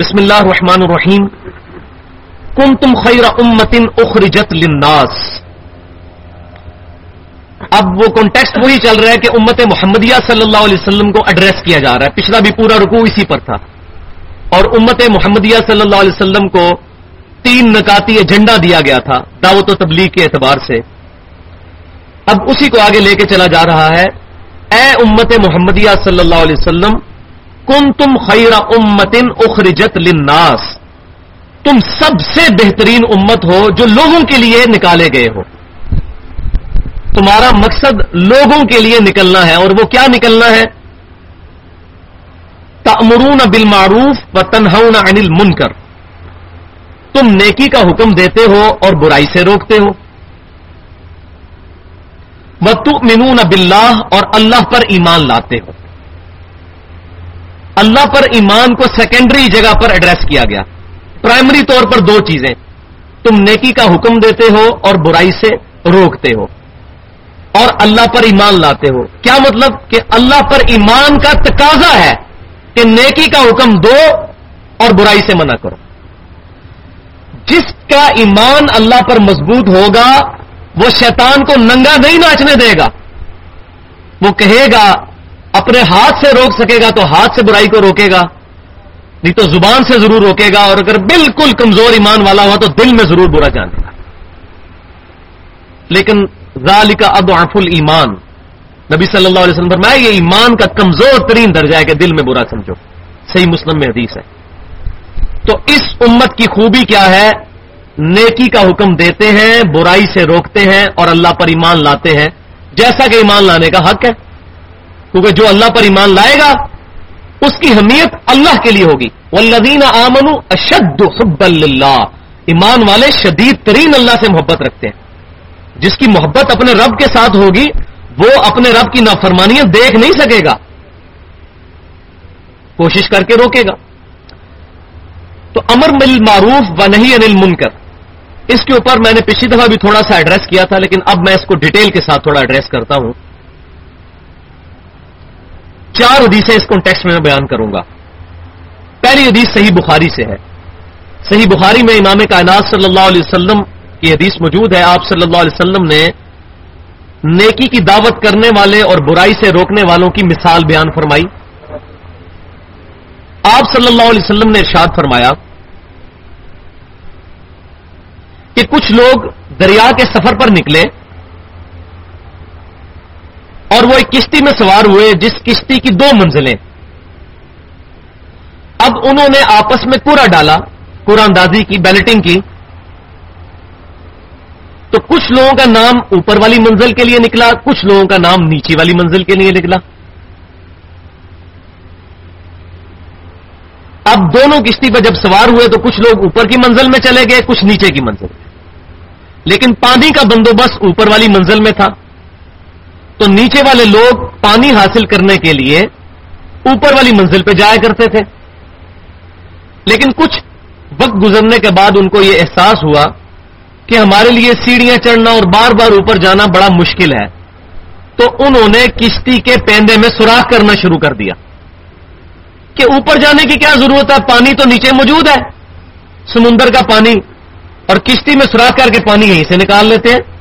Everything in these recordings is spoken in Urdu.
بسم اللہ الرحمن الرحیم. کم تم خیر امتن اخرجت للناس. اب وہ کانٹیکسٹ وہی چل رہا ہے کہ امت محمدیہ صلی اللہ علیہ وسلم کو ایڈریس کیا جا رہا ہے. پچھلا بھی پورا رکوع اسی پر تھا. اور امت محمدیہ صلی اللہ علیہ وسلم کو تین نکاتی ایجنڈا دیا گیا تھا دعوت و تبلیغ کے اعتبار سے. اب اسی کو آگے لے کے چلا جا رہا ہے. اے امت محمدیہ صلی اللہ علیہ وسلم کن تم خیر امتن اخرجت للناس۔ تم سب سے بہترین امت ہو جو لوگوں کے لیے نکالے گئے ہو۔ تمہارا مقصد لوگوں کے لیے نکلنا ہے اور وہ کیا نکلنا ہے؟ تمرون بالمعروف و تنہون عن المنکر۔ تم نیکی کا حکم دیتے ہو اور برائی سے روکتے ہو۔ وتؤمنون باللہ اور اللہ پر ایمان لاتے ہو۔ اللہ پر ایمان کو سیکنڈری جگہ پر ایڈریس کیا گیا۔ پرائمری طور پر دو چیزیں۔ تم نیکی کا حکم دیتے ہو اور برائی سے روکتے ہو۔ اور اللہ پر ایمان لاتے ہو۔ کیا مطلب کہ اللہ پر ایمان کا تقاضا ہے کہ نیکی کا حکم دو اور برائی سے منع کرو۔ جس کا ایمان اللہ پر مضبوط ہوگا، وہ شیطان کو ننگا نہیں ناچنے دے گا۔ وہ کہے گا اپنے ہاتھ سے روک سکے گا تو ہاتھ سے برائی کو روکے گا، نہیں تو زبان سے ضرور روکے گا، اور اگر بالکل کمزور ایمان والا ہوا تو دل میں ضرور برا جانے گا۔ لیکن ذالی کا اب ایمان نبی صلی اللہ علیہ وسلم فرمایا، یہ ایمان کا کمزور ترین درجہ ہے کہ دل میں برا سمجھو۔ صحیح مسلم میں حدیث ہے۔ تو اس امت کی خوبی کیا ہے؟ نیکی کا حکم دیتے ہیں، برائی سے روکتے ہیں اور اللہ پر ایمان لاتے ہیں۔ جیسا کہ ایمان لانے کا حق ہے۔ کیونکہ جو اللہ پر ایمان لائے گا، اس کی حمیت اللہ کے لیے ہوگی۔ والذین آمن اشد حب اللہ ایمان والے شدید ترین اللہ سے محبت رکھتے ہیں۔ جس کی محبت اپنے رب کے ساتھ ہوگی، وہ اپنے رب کی نافرمانیاں دیکھ نہیں سکے گا۔ کوشش کر کے روکے گا۔ تو امر مل معروف و نہیں انل منکر اس کے اوپر میں نے پچھلی دفعہ بھی تھوڑا سا ایڈریس کیا تھا، لیکن اب میں اس کو ڈیٹیل کے ساتھ تھوڑا ایڈریس کرتا ہوں۔ چار حدیثیں اس کانٹیکس میں میں بیان کروں گا۔ پہلی حدیث صحیح بخاری سے ہے۔ صحیح بخاری میں امام کائنات صلی اللہ علیہ وسلم کی حدیث موجود ہے۔ آپ صلی اللہ علیہ وسلم نے نیکی کی دعوت کرنے والے اور برائی سے روکنے والوں کی مثال بیان فرمائی۔ آپ صلی اللہ علیہ وسلم نے ارشاد فرمایا کہ کچھ لوگ دریا کے سفر پر نکلے۔ اور وہ ایک کشتی میں سوار ہوئے، جس کشتی کی دو منزلیں۔ اب انہوں نے آپس میں کوڑا ڈالا کوڑا اندازی کی بیلٹنگ کی۔ تو کچھ لوگوں کا نام اوپر والی منزل کے لیے نکلا، کچھ لوگوں کا نام نیچے والی منزل کے لیے نکلا۔ اب دونوں کشتی پہ جب سوار ہوئے تو کچھ لوگ اوپر کی منزل میں چلے گئے، کچھ نیچے کی منزل۔ لیکن پانی کا بندوبست اوپر والی منزل میں تھا۔ تو نیچے والے لوگ پانی حاصل کرنے کے لیے اوپر والی منزل پہ جایا کرتے تھے۔ لیکن کچھ وقت گزرنے کے بعد ان کو یہ احساس ہوا کہ ہمارے لیے سیڑھیاں چڑھنا اور بار بار اوپر جانا بڑا مشکل ہے۔ تو انہوں نے کشتی کے پیندے میں سوراخ کرنا شروع کر دیا۔ کہ اوپر جانے کی کیا ضرورت ہے؟ پانی تو نیچے موجود ہے۔ سمندر کا پانی اور کشتی میں سوراخ کر کے پانی یہیں سے نکال لیتے ہیں۔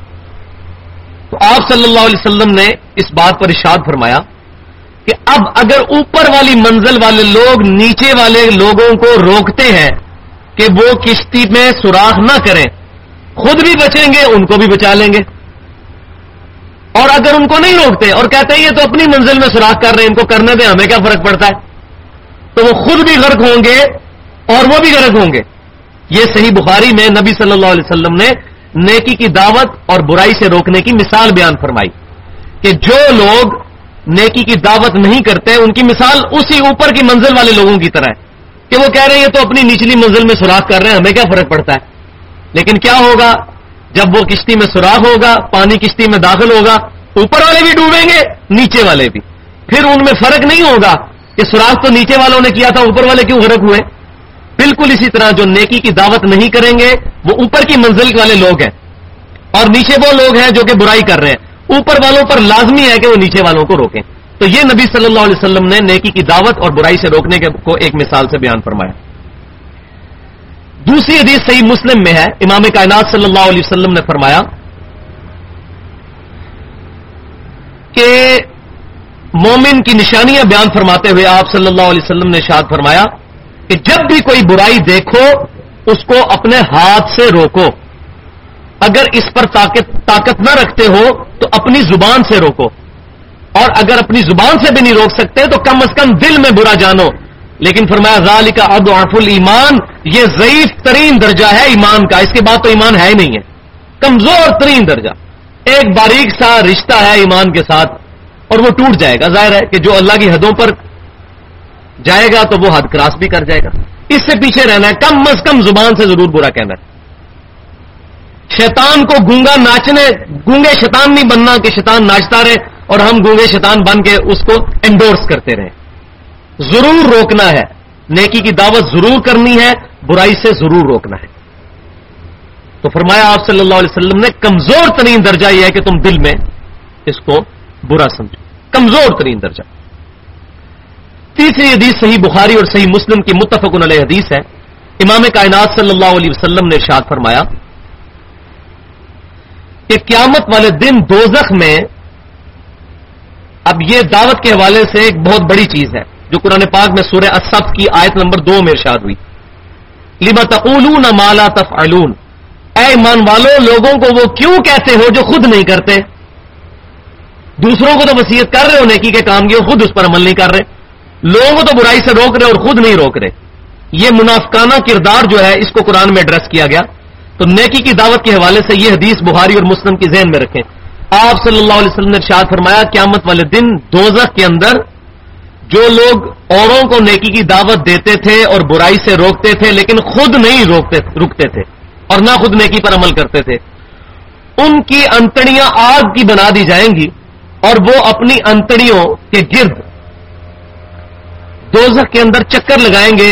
تو آپ صلی اللہ علیہ وسلم نے اس بات پر اشاد فرمایا کہ اب اگر اوپر والی منزل والے لوگ نیچے والے لوگوں کو روکتے ہیں کہ وہ کشتی میں سوراخ نہ کریں، خود بھی بچیں گے، ان کو بھی بچا لیں گے۔ اور اگر ان کو نہیں روکتے اور کہتے ہیں یہ تو اپنی منزل میں سوراخ کر رہے ہیں، ان کو کرنے دیں، ہمیں کیا فرق پڑتا ہے؟ تو وہ خود بھی غرق ہوں گے اور وہ بھی غرق ہوں گے۔ یہ صحیح بخاری میں نبی صلی اللہ علیہ وسلم نے نیکی کی دعوت اور برائی سے روکنے کی مثال بیان فرمائی کہ جو لوگ نیکی کی دعوت نہیں کرتے، ان کی مثال اسی اوپر کی منزل والے لوگوں کی طرح ہے۔ کہ وہ کہہ رہے ہیں تو اپنی نچلی منزل میں سوراخ کر رہے ہیں، ہمیں کیا فرق پڑتا ہے؟ لیکن کیا ہوگا؟ جب وہ کشتی میں سوراخ ہوگا، پانی کشتی میں داخل ہوگا، اوپر والے بھی ڈوبیں گے، نیچے والے بھی۔ پھر ان میں فرق نہیں ہوگا کہ سوراخ تو نیچے والوں نے کیا تھا، اوپر والے کیوں غرق ہوئے؟ بالکل اسی طرح جو نیکی کی دعوت نہیں کریں گے، وہ اوپر کی منزل والے لوگ ہیں۔ اور نیچے وہ لوگ ہیں جو کہ برائی کر رہے ہیں۔ اوپر والوں پر لازمی ہے کہ وہ نیچے والوں کو روکیں۔ تو یہ نبی صلی اللہ علیہ وسلم نے نیکی کی دعوت اور برائی سے روکنے کو ایک مثال سے بیان فرمایا۔ دوسری حدیث صحیح مسلم میں ہے۔ امام کائنات صلی اللہ علیہ وسلم نے فرمایا کہ مومن کی نشانیاں بیان فرماتے ہوئے آپ صلی اللہ علیہ وسلم نے شاد فرمایا کہ جب بھی کوئی برائی دیکھو، اس کو اپنے ہاتھ سے روکو۔ اگر اس پر طاقت طاقت نہ رکھتے ہو، تو اپنی زبان سے روکو۔ اور اگر اپنی زبان سے بھی نہیں روک سکتے، تو کم از کم دل میں برا جانو۔ لیکن فرمایا ذالی کا اب آف ایمان یہ ضعیف ترین درجہ ہے ایمان کا۔ اس کے بعد تو ایمان ہے ہی نہیں ہے۔ کمزور ترین درجہ۔ ایک باریک سا رشتہ ہے ایمان کے ساتھ، اور وہ ٹوٹ جائے گا۔ ظاہر ہے کہ جو اللہ کی حدوں پر جائے گا تو وہ حد کراس بھی کر جائے گا۔ اس سے پیچھے رہنا ہے۔ کم از کم زبان سے ضرور برا کہنا ہے۔ شیطان کو گونگا ناچنے، گونگے شیطان نہیں بننا کہ شیطان ناچتا رہے اور ہم گونگے شیطان بن کے اس کو انڈورس کرتے رہے ضرور روکنا ہے۔ نیکی کی دعوت ضرور کرنی ہے، برائی سے ضرور روکنا ہے۔ تو فرمایا آپ صلی اللہ علیہ وسلم نے، کمزور ترین درجہ یہ ہے کہ تم دل میں اس کو برا سمجھو۔ کمزور ترین درجہ۔ تیسری حدیث صحیح بخاری اور صحیح مسلم کی متفق علیہ حدیث ہے۔ امام کائنات صلی اللہ علیہ وسلم نے ارشاد فرمایا کہ قیامت والے دن دوزخ میں اب یہ دعوت کے حوالے سے ایک بہت بڑی چیز ہے، جو قرآن پاک میں سورہ اسف کی آیت نمبر دو میں ارشاد ہوئی۔ لما تقولون مالا تفعلون۔ اے ایمان والو، لوگوں کو وہ کیوں کہتے ہو جو خود نہیں کرتے؟ دوسروں کو تو وسیعت کر رہے ہو نیکی کے کام کی خود اس پر عمل نہیں کر رہے۔ لوگوں کو تو برائی سے روک رہے اور خود نہیں روک رہے۔ یہ منافقانہ کردار جو ہے، اس کو قرآن میں ایڈریس کیا گیا۔ تو نیکی کی دعوت کے حوالے سے یہ حدیث بخاری اور مسلم کی ذہن میں رکھیں۔ آپ صلی اللہ علیہ وسلم نے ارشاد فرمایا، قیامت والے دن دوزخ کے اندر جو لوگ اوروں کو نیکی کی دعوت دیتے تھے اور برائی سے روکتے تھے، لیکن خود نہیں روکتے، رکتے تھے اور نہ خود نیکی پر عمل کرتے تھے، ان کی انتڑیاں آگ کی بنا دی جائیں گی اور وہ اپنی انتڑیوں کے گرد دوزخ کے اندر چکر لگائیں گے،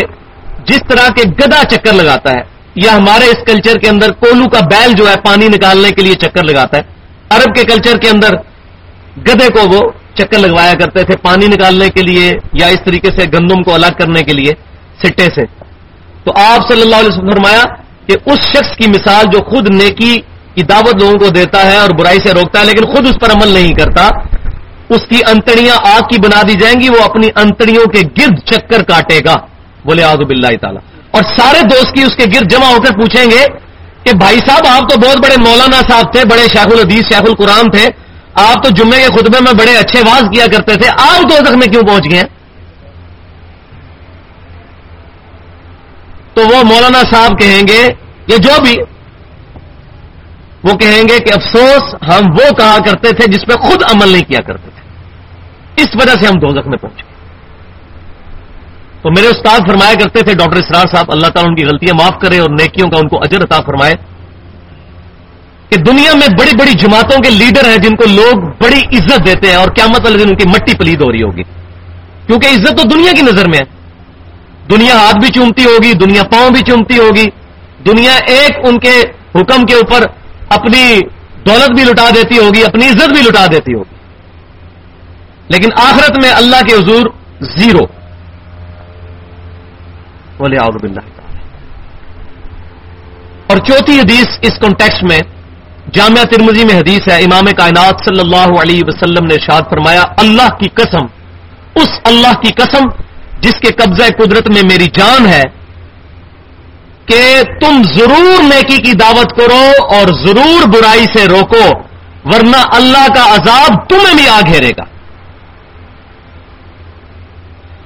جس طرح کے گدا چکر لگاتا ہے، یا ہمارے اس کلچر کے اندر کولو کا بیل جو ہے پانی نکالنے کے لیے چکر لگاتا ہے۔ عرب کے کلچر کے اندر گدے کو وہ چکر لگوایا کرتے تھے پانی نکالنے کے لیے، یا اس طریقے سے گندم کو الگ کرنے کے لیے سٹے سے۔ تو آپ صلی اللہ علیہ وسلم فرمایا کہ اس شخص کی مثال جو خود نیکی کی دعوت لوگوں کو دیتا ہے اور برائی سے روکتا ہے، لیکن خود اس پر عمل نہیں کرتا۔ اس کی انتڑیاں آگ کی بنا دی جائیں گی، وہ اپنی انتڑیوں کے گرد چکر کاٹے گا۔ بولے آزب اللہ تعالیٰ۔ اور سارے دوست کی اس کے گرد جمع ہو کر پوچھیں گے کہ بھائی صاحب، آپ تو بہت بڑے مولانا صاحب تھے، بڑے شیخ الحدیث، شیخ القرآن تھے۔ آپ تو جمعے کے خطبے میں بڑے اچھے واز کیا کرتے تھے۔ آپ دو میں کیوں پہنچ گئے تو وہ مولانا صاحب کہیں گے یہ جو بھی، وہ کہیں گے کہ افسوس، ہم وہ کہا کرتے تھے جس پہ خود عمل نہیں کیا کرتے۔ تھے اس وجہ سے ہم دوزخ میں پہنچے۔ تو میرے استاد فرمایا کرتے تھے، ڈاکٹر اسرار صاحب، اللہ تعالیٰ ان کی غلطیاں معاف کرے اور نیکیوں کا ان کو اجر عطا فرمائے کہ دنیا میں بڑی بڑی جماعتوں کے لیڈر ہیں جن کو لوگ بڑی عزت دیتے ہیں اور کیا مطلب ان کی مٹی پلید ہو رہی ہوگی۔ کیونکہ عزت تو دنیا کی نظر میں ہے۔ دنیا ہاتھ بھی چومتی ہوگی، دنیا پاؤں بھی چومتی ہوگی۔ دنیا ایک ان کے حکم کے اوپر اپنی دولت بھی لٹا دیتی ہوگی، اپنی عزت بھی لٹا دیتی ہوگی۔ لیکن آخرت میں اللہ کے حضور زیرو۔ بولے باللہ۔ اور چوتھی حدیث اس کانٹیکس میں جامعہ ترمزی میں حدیث ہے۔ امام کائنات صلی اللہ علیہ وسلم نے شاد فرمایا، اللہ کی قسم، اس اللہ کی قسم جس کے قبضہ قدرت میں میری جان ہے کہ تم ضرور نیکی کی دعوت کرو اور ضرور برائی سے روکو، ورنہ اللہ کا عذاب تمہیں بھی آ گھیرے گا۔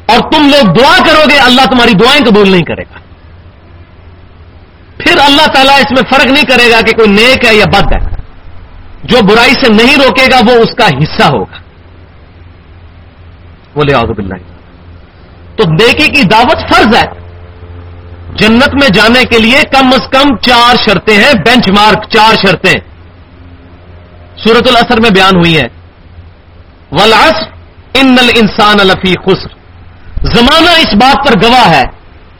اور تم لوگ دعا کرو گے، اللہ تمہاری دعائیں قبول نہیں کرے گا۔ پھر اللہ تعالیٰ اس میں فرق نہیں کرے گا کہ کوئی نیک ہے یا بد ہے۔ جو برائی سے نہیں روکے گا، وہ اس کا حصہ ہوگا۔ بولے آگ بلّہ تو نیکی کی دعوت فرض ہے۔ جنت میں جانے کے لیے کم از کم چار شرطیں ہیں، بینچ مارک چار شرطیں۔ سورت الاثر میں بیان ہوئی ہیں۔ ولاس ان نل انسان الفی خسر۔ زمانہ اس بات پر گواہ ہے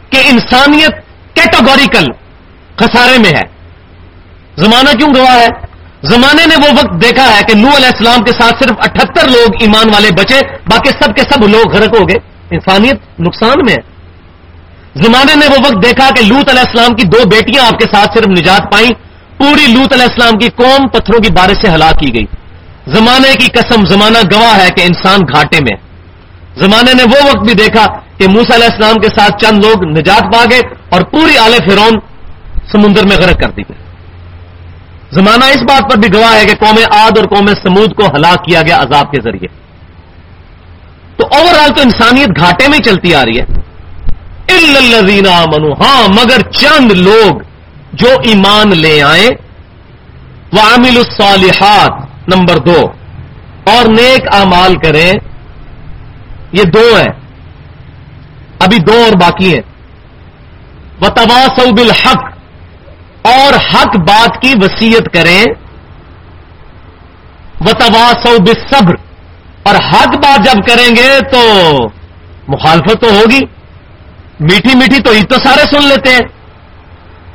کہ انسانیت کیٹاگوریکل خسارے میں ہے۔ زمانہ کیوں گواہ ہے؟ زمانے نے وہ وقت دیکھا ہے کہ نو علیہ السلام کے ساتھ صرف اٹھہتر لوگ ایمان والے بچے، باقی سب کے سب لوگ غرق ہو گئے۔ انسانیت نقصان میں ہے۔ زمانے نے وہ وقت دیکھا کہ لوت علیہ السلام کی دو بیٹیاں آپ کے ساتھ صرف نجات پائیں۔ پوری لوت علیہ السلام کی قوم پتھروں کی بارش سے ہلاک کی گئی۔ زمانے کی قسم، زمانہ گواہ ہے کہ انسان گھاٹے میں زمانے نے وہ وقت بھی دیکھا کہ موسا علیہ السلام کے ساتھ چند لوگ نجات پا گئے اور پوری آل فرون سمندر میں غرق کر دی گئی زمانہ اس بات پر بھی گواہ ہے کہ قوم آد اور قوم سمود کو ہلاک کیا گیا عذاب کے ذریعے۔ تو اوور آل تو انسانیت گھاٹے میں چلتی آ رہی ہے۔ الزین منو ہاں مگر چند لوگ جو ایمان لے آئے وہ عامل الصالحات، نمبر دو۔ اور نیک امال کریں۔ یہ دو ہیں۔ ابھی دو اور باقی ہیں۔ و تباسو بالحق۔ اور حق بات کی وسیعت کریں۔ و تباسو بالصبر۔ اور حق بات جب کریں گے تو مخالفت تو ہوگی۔ میٹھی میٹھی توحید تو سارے سن لیتے ہیں۔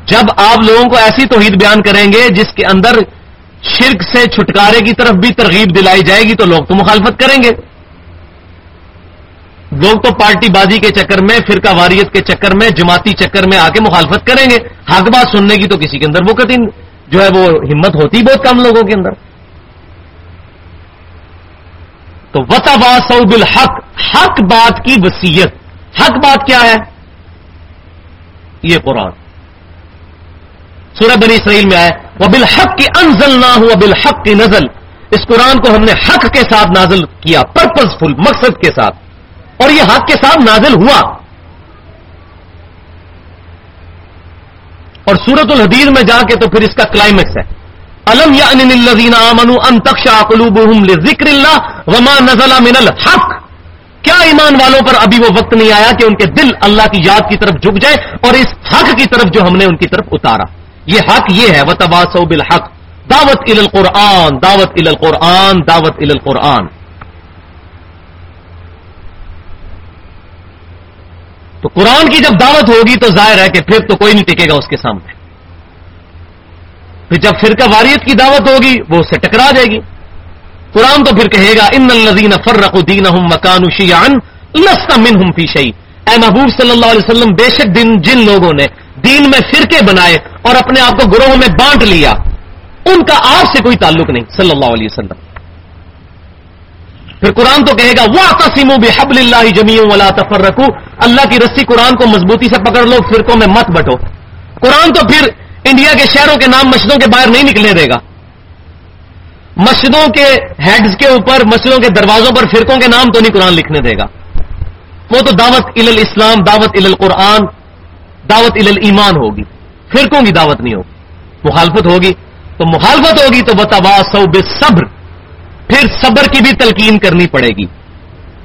جب آپ لوگوں کو ایسی توحید بیان کریں گے جس کے اندر شرک سے چھٹکارے کی طرف بھی ترغیب دلائی جائے گی تو لوگ تو مخالفت کریں گے۔ لوگ تو پارٹی بازی کے چکر میں، فرقہ واریت کے چکر میں، جماعتی چکر میں آ کے مخالفت کریں گے۔ حق بات سننے کی تو کسی کے اندر وہ کتی جو ہے وہ ہمت ہوتی بہت کم لوگوں کے اندر۔ تو وطا سعود الحق، حق بات کی وسیعت حق بات کیا ہے؟ یہ قرآن۔ سورہ بنی اسرائیل میں آئے وہ بالحق کی انزل نہ ہوا بالحق کی نزل۔ اس قرآن کو ہم نے حق کے ساتھ نازل کیا پرپز فل مقصد کے ساتھ۔ اور یہ حق کے ساتھ نازل ہوا۔ اور سورت الحدیر میں جا کے تو پھر اس کا کلائمیکس ہے۔ الم یا انزین امن ان قلوب ذکر اللہ وما نزلہ من الحق۔ کیا ایمان والوں پر ابھی وہ وقت نہیں آیا کہ ان کے دل اللہ کی یاد کی طرف جھک جائے اور اس حق کی طرف جو ہم نے ان کی طرف اتارا۔ یہ حق یہ ہے وہ تباسو بالحق۔ دعوت ال القرآن، دعوت ال القرآن، دعوت ال القرآن۔ تو قرآن کی جب دعوت ہوگی تو ظاہر ہے کہ پھر تو کوئی نہیں ٹکے گا اس کے سامنے۔ پھر جب فرقہ واریت کی دعوت ہوگی وہ اس سے ٹکرا جائے گی۔ قرآن تو پھر کہے گا، ان الزین فرق الدین مکان شیان لستا من ہم فی شعی اے محبوب صلی اللہ علیہ وسلم، بے شک دن جن لوگوں نے دین میں فرقے بنائے اور اپنے آپ کو گروہوں میں بانٹ لیا، ان کا آپ سے کوئی تعلق نہیں، صلی اللہ علیہ وسلم۔ پھر قرآن تو کہے گا وہ تسیم و بحب اللہ جمی ولا تفر رکھو اللہ کی رسی قرآن کو مضبوطی سے پکڑ لو، فرقوں میں مت بٹو۔ قرآن تو پھر انڈیا کے شہروں کے نام مسجدوں کے باہر نہیں نکلنے دے گا۔ مسجدوں کے ہیڈز کے اوپر، مسجدوں کے دروازوں پر فرقوں کے نام تو نہیں قرآن لکھنے دے گا۔ وہ تو دعوت ال اسلام دعوت ال القرآن، دعوت ال ایمان ہوگی۔ فرقوں کی دعوت نہیں ہوگی۔ مخالفت ہوگی۔ تو مخالفت ہوگی تو بتا سو بے صبر پھر صبر کی بھی تلقین کرنی پڑے گی۔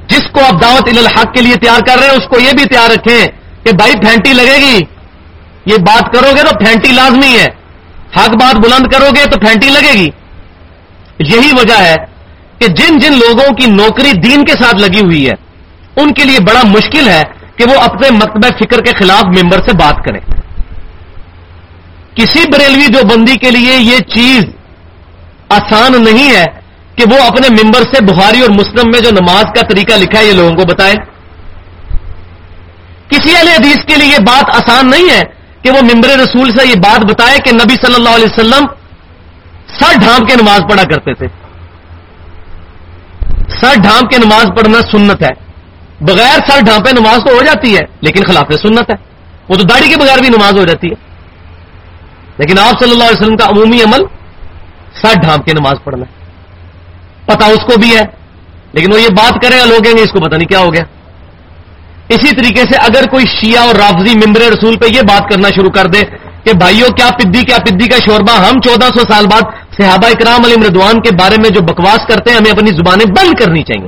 جس کو آپ دعوت الحق کے لیے تیار کر رہے ہیں، اس کو یہ بھی تیار رکھیں کہ بھائی پھینٹی لگے گی۔ یہ بات کرو گے تو پھینٹی لازمی ہے۔ حق بات بلند کرو گے تو پھینٹی لگے گی۔ یہی وجہ ہے کہ جن جن لوگوں کی نوکری دین کے ساتھ لگی ہوئی ہے، ان کے لیے بڑا مشکل ہے کہ وہ اپنے مکتبہ فکر کے خلاف ممبر سے بات کریں۔ کسی بریلوی جو بندی کے لیے یہ چیز آسان نہیں ہے کہ وہ اپنے ممبر سے بخاری اور مسلم میں جو نماز کا طریقہ لکھا ہے، یہ لوگوں کو بتائے کسی علیہ حدیث کے لیے یہ بات آسان نہیں ہے کہ وہ ممبر رسول سے یہ بات بتائے کہ نبی صلی اللہ علیہ وسلم سر ڈھانپ کے نماز پڑھا کرتے تھے۔ سر ڈھانپ کے نماز پڑھنا سنت ہے۔ بغیر سر ڈھانپے نماز تو ہو جاتی ہے، لیکن خلاف سنت ہے۔ وہ تو داڑھی کے بغیر بھی نماز ہو جاتی ہے۔ لیکن آپ صلی اللہ علیہ وسلم کا عمومی عمل سر ڈھانپ کے نماز پڑھنا ہے۔ پتا اس کو بھی ہے۔ لیکن وہ یہ بات کرے گا لوگ گے اس کو پتہ نہیں کیا ہو گیا۔ اسی طریقے سے اگر کوئی شیعہ اور رافضی ممبر رسول پہ یہ بات کرنا شروع کر دے کہ بھائیوں کیا پدی کیا پدی کا شوربہ ہم چودہ سو سال بعد صحابہ اکرام علی مردوان کے بارے میں جو بکواس کرتے ہیں، ہمیں اپنی زبانیں بند کرنی چاہیے۔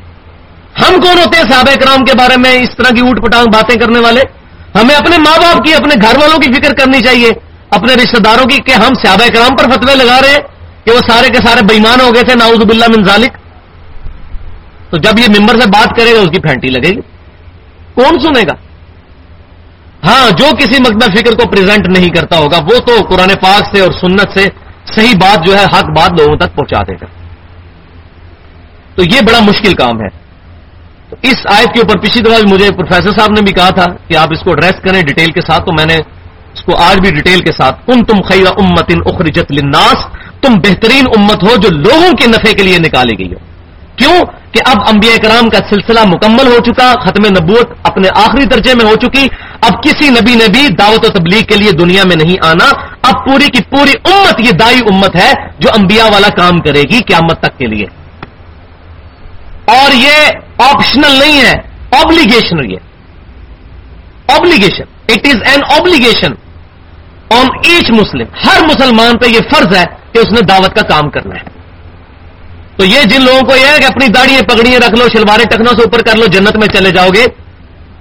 ہم کون ہوتے ہیں صحابہ اکرام کے بارے میں اس طرح کی اوٹ پٹانگ باتیں کرنے والے؟ ہمیں اپنے ماں باپ کی، اپنے گھر والوں کی فکر کرنی چاہیے، اپنے رشتہ داروں کی کہ ہم صحابہ اکرام پر فتوے لگا رہے ہیں۔ کہ وہ سارے کے سارے بےمان ہو گئے تھے ناؤز باللہ من ذالک۔ تو جب یہ ممبر سے بات کرے گا، اس کی پھینٹی لگے گی۔ کون سنے گا؟ ہاں جو کسی مقدم فکر کو پریزنٹ نہیں کرتا ہوگا، وہ تو قرآن پاک سے اور سنت سے صحیح بات جو ہے، حق بات لوگوں تک پہنچا دے گا۔ تو یہ بڑا مشکل کام ہے۔ تو اس آیت کے اوپر پچھلی دفعہ مجھے پروفیسر صاحب نے بھی کہا تھا کہ آپ اس کو ایڈریس کریں ڈیٹیل کے ساتھ، تو میں نے اس کو آج بھی ڈیٹیل کے ساتھ۔ کن تم خیر امت ان اخرجت للناس تم بہترین امت ہو جو لوگوں کے نفع کے لیے نکالی گئی ہو۔ کیوں کہ اب انبیاء کرام کا سلسلہ مکمل ہو چکا، ختم نبوت اپنے آخری درجے میں ہو چکی۔ اب کسی نبی نے بھی دعوت و تبلیغ کے لیے دنیا میں نہیں آنا۔ اب پوری کی پوری امت یہ دائی امت ہے جو انبیاء والا کام کرے گی قیامت تک کے لیے۔ اور یہ آپشنل نہیں ہے آبلیگیشن یہ obligation it is an obligation on each Muslim ہر مسلمان پہ یہ فرض ہے کہ اس نے دعوت کا کام کرنا ہے۔ تو یہ جن لوگوں کو یہ ہے کہ اپنی داڑیاں پگڑیاں رکھ لو شلوارے ٹکنا سے اوپر کر لو، جنت میں چلے جاؤ گے۔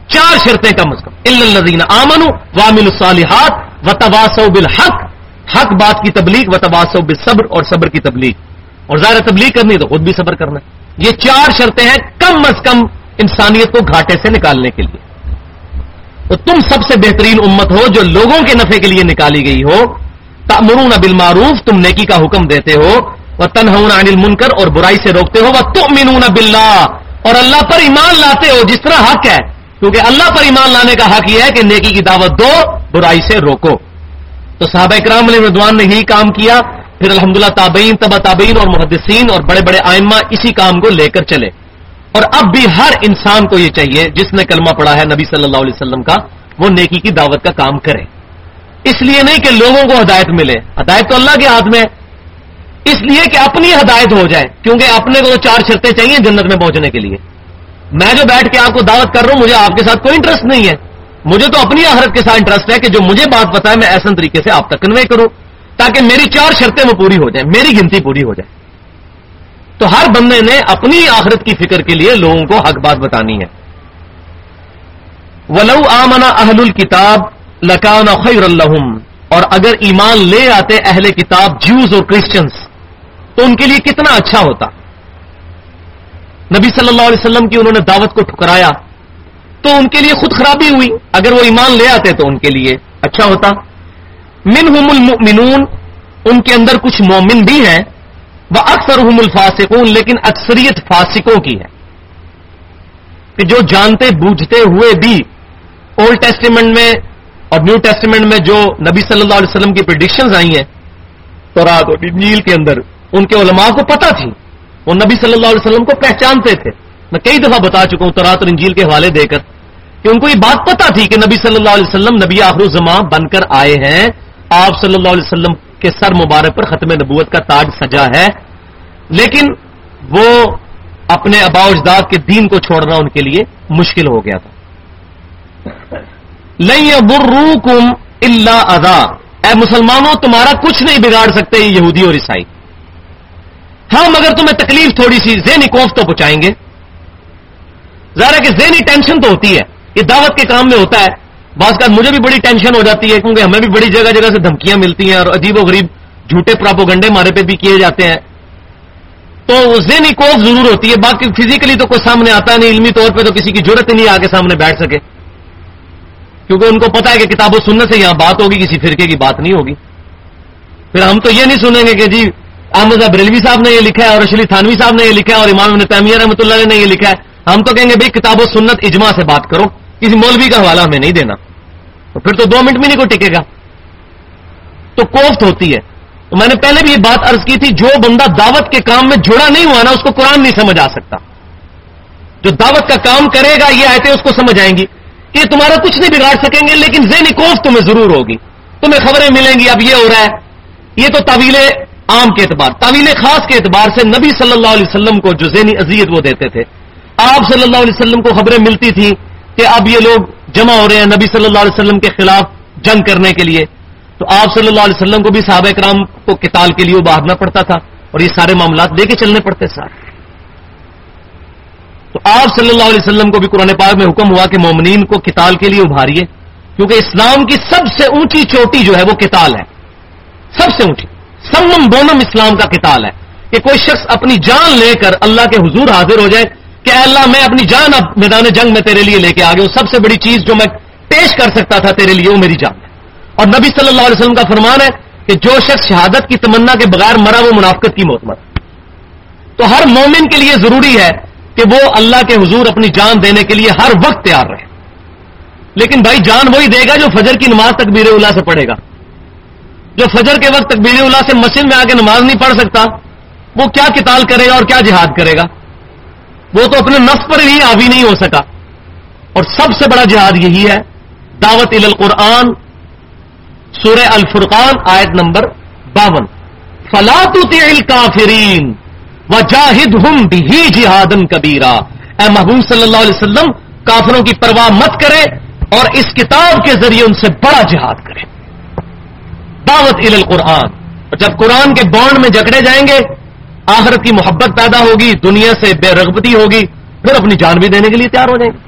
چار شرطیں کم از کم۔ الزین آمن وامل الصالحات و تباسو بالحق۔ حق بات کی تبلیغ و تباسو بالصبر اور صبر کی تبلیغ۔ اور ظاہر تبلیغ کرنی تو خود بھی صبر کرنا یہ چار شرطیں ہیں کم از کم انسانیت کو گھاٹے سے نکالنے کے لیے۔ تو تم سب سے بہترین امت ہو جو لوگوں کے نفع کے لیے نکالی گئی ہو۔ تمرون بالمعروف، تم نیکی کا حکم دیتے ہو وہ تنہون عن المنکر، اور برائی سے روکتے ہو وہ تؤمنون باللہ۔ اور اللہ پر ایمان لاتے ہو، جس طرح حق ہے۔ کیونکہ اللہ پر ایمان لانے کا حق یہ ہے کہ نیکی کی دعوت دو، برائی سے روکو۔ تو صحابہ اکرام علیہ ردوان نے یہی کام کیا، پھر الحمدللہ تابعین، تبا تابعین اور محدثین اور بڑے بڑے آئمہ اسی کام کو لے کر چلے۔ اور اب بھی ہر انسان کو یہ چاہیے، جس نے کلمہ پڑھا ہے نبی صلی اللہ علیہ وسلم کا، وہ نیکی کی دعوت کا کام کرے۔ اس لیے نہیں کہ لوگوں کو ہدایت ملے۔ ہدایت تو اللہ کے ہاتھ میں اس لیے کہ اپنی ہدایت ہو جائے، کیونکہ اپنے کو تو چار شرطیں چاہیے جنت میں پہنچنے کے لیے۔ میں جو بیٹھ کے آپ کو دعوت کر رہا ہوں، مجھے آپ کے ساتھ کوئی انٹرسٹ نہیں ہے۔ مجھے تو اپنی آہرت کے ساتھ انٹرسٹ ہے کہ جو مجھے بات پتا ہے، میں ایسا طریقے سے آپ تک کنوے کروں، تاکہ میری چار شرطیں وہ پوری ہو جائیں، میری گنتی پوری ہو جائے۔ تو ہر بندے نے اپنی آخرت کی فکر کے لیے لوگوں کو حق بات بتانی ہے۔ ولو آمنا اہل الکتاب لکان خیر الحم اور اگر ایمان لے آتے اہل کتاب جوز اور کرسچنس تو ان کے لیے کتنا اچھا ہوتا۔ نبی صلی اللہ علیہ وسلم کی انہوں نے دعوت کو ٹھکرایا، تو ان کے لیے خود خرابی ہوئی۔ اگر وہ ایمان لے آتے تو ان کے لیے اچھا ہوتا۔ من المؤمنون، ان کے اندر کچھ مومن بھی ہیں وہ اکثر الفاسقون، لیکن اکثریت فاسقوں کی ہے کہ جو جانتے، بوجھتے ہوئے بھی اولڈ ٹیسٹیمنٹ میں اور نیو ٹیسٹیمنٹ میں جو نبی صلی اللہ علیہ وسلم کی پرڈکشنز آئی ہیں تو رات اور نیل کے اندر، ان کے علماء کو پتا تھی۔ وہ نبی صلی اللہ علیہ وسلم کو پہچانتے تھے۔ میں کئی دفعہ بتا چکا ہوں تورات اور انجیل کے حوالے دے کر کہ ان کو یہ بات پتا تھی کہ نبی صلی اللہ علیہ وسلم نبی آخر الزماں بن کر آئے ہیں۔ آپ صلی اللہ علیہ وسلم کے سر مبارک پر ختم نبوت کا تاج سجا ہے۔ لیکن وہ اپنے ابا اجداد کے دین کو چھوڑنا ان کے لیے مشکل ہو گیا تھا۔ لئی برو کم اللہ ادا اے مسلمانوں، تمہارا کچھ نہیں بگاڑ سکتے یہودی اور عیسائی. ہاں، ہم اگر تمہیں تکلیف تھوڑی سی ذہنی کوف تو پہنچائیں گے. ظاہر ہے کہ ذہنی ٹینشن تو ہوتی ہے. یہ دعوت کے کام میں ہوتا ہے. بعض کا مجھے بھی بڑی ٹینشن ہو جاتی ہے کیونکہ ہمیں بھی بڑی جگہ جگہ سے دھمکیاں ملتی ہیں اور عجیب و غریب جھوٹے پراپوگنڈے ہمارے پہ بھی کیے جاتے ہیں. تو ذہنی کوف ضرور ہوتی ہے. باقی فزیکلی تو کوئی سامنے آتا نہیں. علمی طور پہ تو کسی کی ضرورت نہیں آ کے سامنے بیٹھ سکے. کیونکہ ان کو پتا ہے کہ کتاب و سننے سے یہاں بات ہوگی، کسی فرقے کی بات نہیں ہوگی۔ پھر ہم تو یہ نہیں سنیں گے کہ جی احمد بریلوی صاحب نے یہ لکھا ہے اور اشلی تھانوی صاحب نے یہ لکھا ہے اور امام ابن تعمیر رحمۃ اللہ نے یہ لکھا ہے۔ ہم تو کہیں گے بھائی کتاب و سنت اجماع سے بات کرو، کسی مولوی کا حوالہ ہمیں نہیں دینا۔ تو پھر تو دو منٹ میں نہیں کوئی ٹکے گا۔ تو کوفت ہوتی ہے۔ تو میں نے پہلے بھی یہ بات ارض کی تھی، جو بندہ دعوت کے کام میں جڑا نہیں ہوا نا، اس کو قرآن نہیں سمجھ آ سکتا۔ جو دعوت کا کام کرے گا، یہ آئے اس کو سمجھ آئیں گی۔ کہ تمہارا کچھ نہیں بگاڑ سکیں گے، لیکن ذہنی کوف تمہیں ضرور ہوگی۔ تمہیں خبریں ملیں گی، اب یہ ہو رہا ہے۔ یہ تو طویل عام کے اعتبار، طویل خاص کے اعتبار سے نبی صلی اللہ علیہ وسلم کو جو ذہنی اذیت وہ دیتے تھے۔ آپ صلی اللہ علیہ وسلم کو خبریں ملتی تھی کہ اب یہ لوگ جمع ہو رہے ہیں نبی صلی اللہ علیہ وسلم کے خلاف جنگ کرنے کے لیے۔ تو آپ صلی اللہ علیہ وسلم کو بھی صحابہ کرام کو کتال کے لیے ابھارنا پڑتا تھا اور یہ سارے معاملات لے کے چلنے پڑتے سارے۔ آپ صلی اللہ علیہ وسلم کو بھی قرآن پاک میں حکم ہوا کہ مومنین کو کتال کے لیے ابھاریے، کیونکہ اسلام کی سب سے اونچی چوٹی جو ہے وہ کتال ہے۔ سب سے اونچی، سمم بونم اسلام کا کتال ہے۔ کہ کوئی شخص اپنی جان لے کر اللہ کے حضور حاضر ہو جائے کہ اللہ میں اپنی جان اب میدان جنگ میں تیرے لیے لے کے آ گیا سب سے بڑی چیز جو میں پیش کر سکتا تھا تیرے لیے وہ میری جان ہے۔ اور نبی صلی اللہ علیہ وسلم کا فرمان ہے کہ جو شخص شہادت کی تمنا کے بغیر مرا وہ منافقت کی موت مر تو ہر مومن کے لیے ضروری ہے کہ وہ اللہ کے حضور اپنی جان دینے کے لیے ہر وقت تیار رہے۔ لیکن بھائی جان وہی دے گا جو فجر کی نماز تکبیر اللہ سے پڑھے گا۔ جو فجر کے وقت تکبیر اللہ سے مسجد میں آ کے نماز نہیں پڑھ سکتا، وہ کیا کتال کرے گا اور کیا جہاد کرے گا؟ وہ تو اپنے نفس پر ہی حاوی نہیں ہو سکا۔ اور سب سے بڑا جہاد یہی ہے، دعوت القرآن، سورہ الفرقان، آیت نمبر باون۔ فلاط کافرین و جاہد ہم بھی جہادن کبیرا اے محبوب صلی اللہ علیہ وسلم، کافروں کی پرواہ مت کرے اور اس کتاب کے ذریعے ان سے بڑا جہاد کرے۔ دعوت القرآن۔ اور جب قرآن کے بانڈ میں جکڑے جائیں گے، آخرت کی محبت پیدا ہوگی، دنیا سے بے رغبتی ہوگی، پھر اپنی جان بھی دینے کے لیے تیار ہو جائیں گے۔